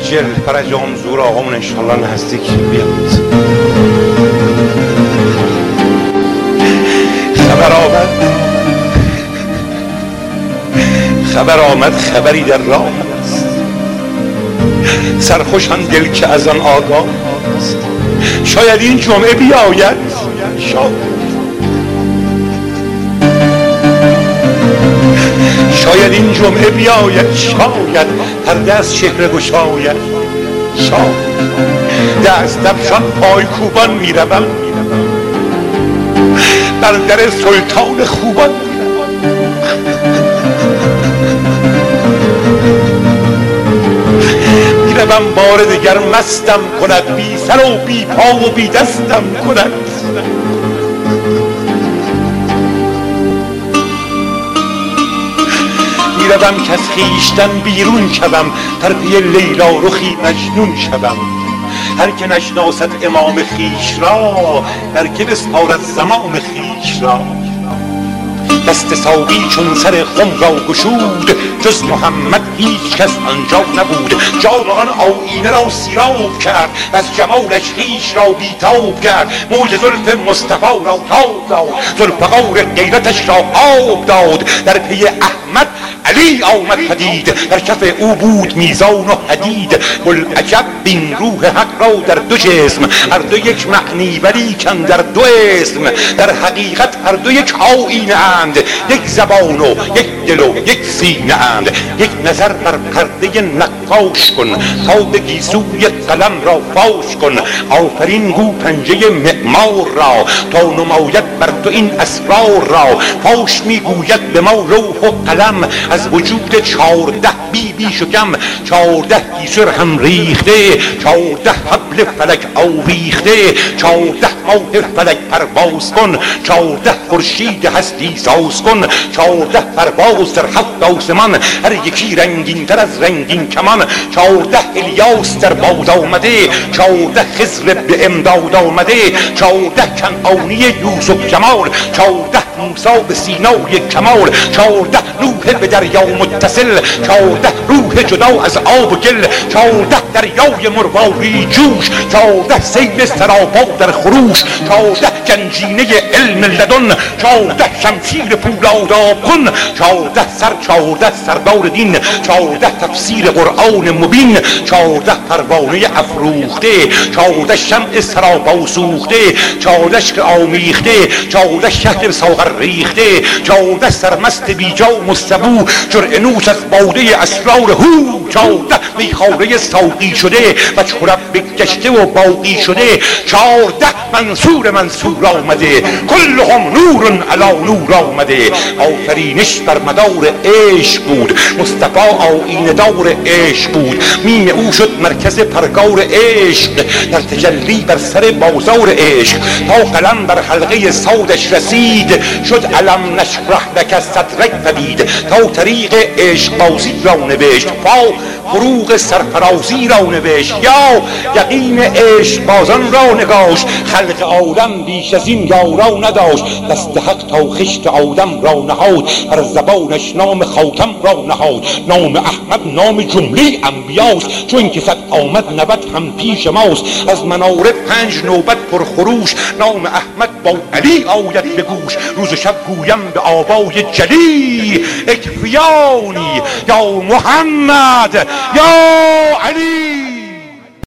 عجل فرج زور آقامون انشالله نزدیک بیاد. خبر آمد. خبر آمد خبری در راه است. سرخوشم دل که از آن آگاه است. شاید این جمعه بیاید. شاید. شاید این جمعه بیاید شاید پرده از چهره گشاید. شاید دست دفشان پای کوبان می‌روم. بر در سلطان خوبان می‌روم. بار دگر مستم کند بی سر و بی پا و بی دستم کند. می‌روم که از خیشتن بیرون شوم. در پی لیلا رخی مجنون شوم. هر که نشناسد امام خیش را در که بسپارد زمام خیش را. دست ساقی چون سر خم را گشود جز محمد هیچ کس آنجا نبود. جام آن آینه را سیراب کرد و از جمالش خیش را بیتاب کرد. موج زلف مصطفی را تاب داد زلفقار غیرتش را آب داد. در پی احمد علی آمد پدید در کف او بود میزان و حدید. گل عجب بین روح حق را در دو جسم. هر دو یک معنی ولی کن در دو اسم. در حقیقت هر دو یک آینه اند. یک زبان و یک دل و یک سینه اند. یک نظر بر پرده نقاش کن. تا به گیسوی قلم را فاش کن. آفرین گو پنجه معمار را. تا نماید بر تو این اسرار را فاش می‌گوید به ما روح و قلم. از وجود چارده بی بی شکم چارده گیسر هم ریخته چارده حبل فلک آویخته چارده ماه فلک پرواز کن چارده خورشید هستی ساز کن چارده پرواز در هفت آسمان هر یکی رنگین تر از رنگین کمان چارده الیاس در باد آمده چارده خضر به امداد آمده چارده کنعانی یوسف جمال چارده موسا به سینای کمال چارده روح به دریا متصل چارده روح جدا از آب و گل چارده دریای مرواری جوش چارده سیل سرابا در خروش چارده گنجینه علم لدن چارده شمشیر پولاد کن چارده سر چارده سردار دین چارده تفسیر قرآن مبین چارده پروانه افروخته چارده شمع سرابا سوخته چارده عشق آمیخته چارده شهر ساغر ریخته چارده سرمست بیجا مستبو جرعه نوش از باده اسرار هو. چارده میخواره ساقی شده. و بگشته و باقی شده. چارده منصور منصور آمده. کلهم نور علا نور آمده. آفرینش بر مدار عشق بود. مصطفی آینه دار عشق بود. میم او شد مرکز پرگار عشق. در تجلی بر سر بازار عشق. تا قلم بر حلقه سودش رسید. شد علم نشرح لک صدرک پدید. تا طریق عشق بازی را نوشت. پا فروغ سرفرازی را نوشت. یا یقین عشق بازان را نگاشت خلق آدم بیش از این یارا نداشت. دست حق تا خشت آدم را نهاد بر زبانش نام خاتم را نهاد. نام احمد نام جمله انبیاست چون که صد آمد نبد هم پیش ماست. از مناره پنج نوبت پرخروش نام احمد با علی آید به گوش. روز شب گویم به آبای جلی اکفیانی یا محمد یا علی.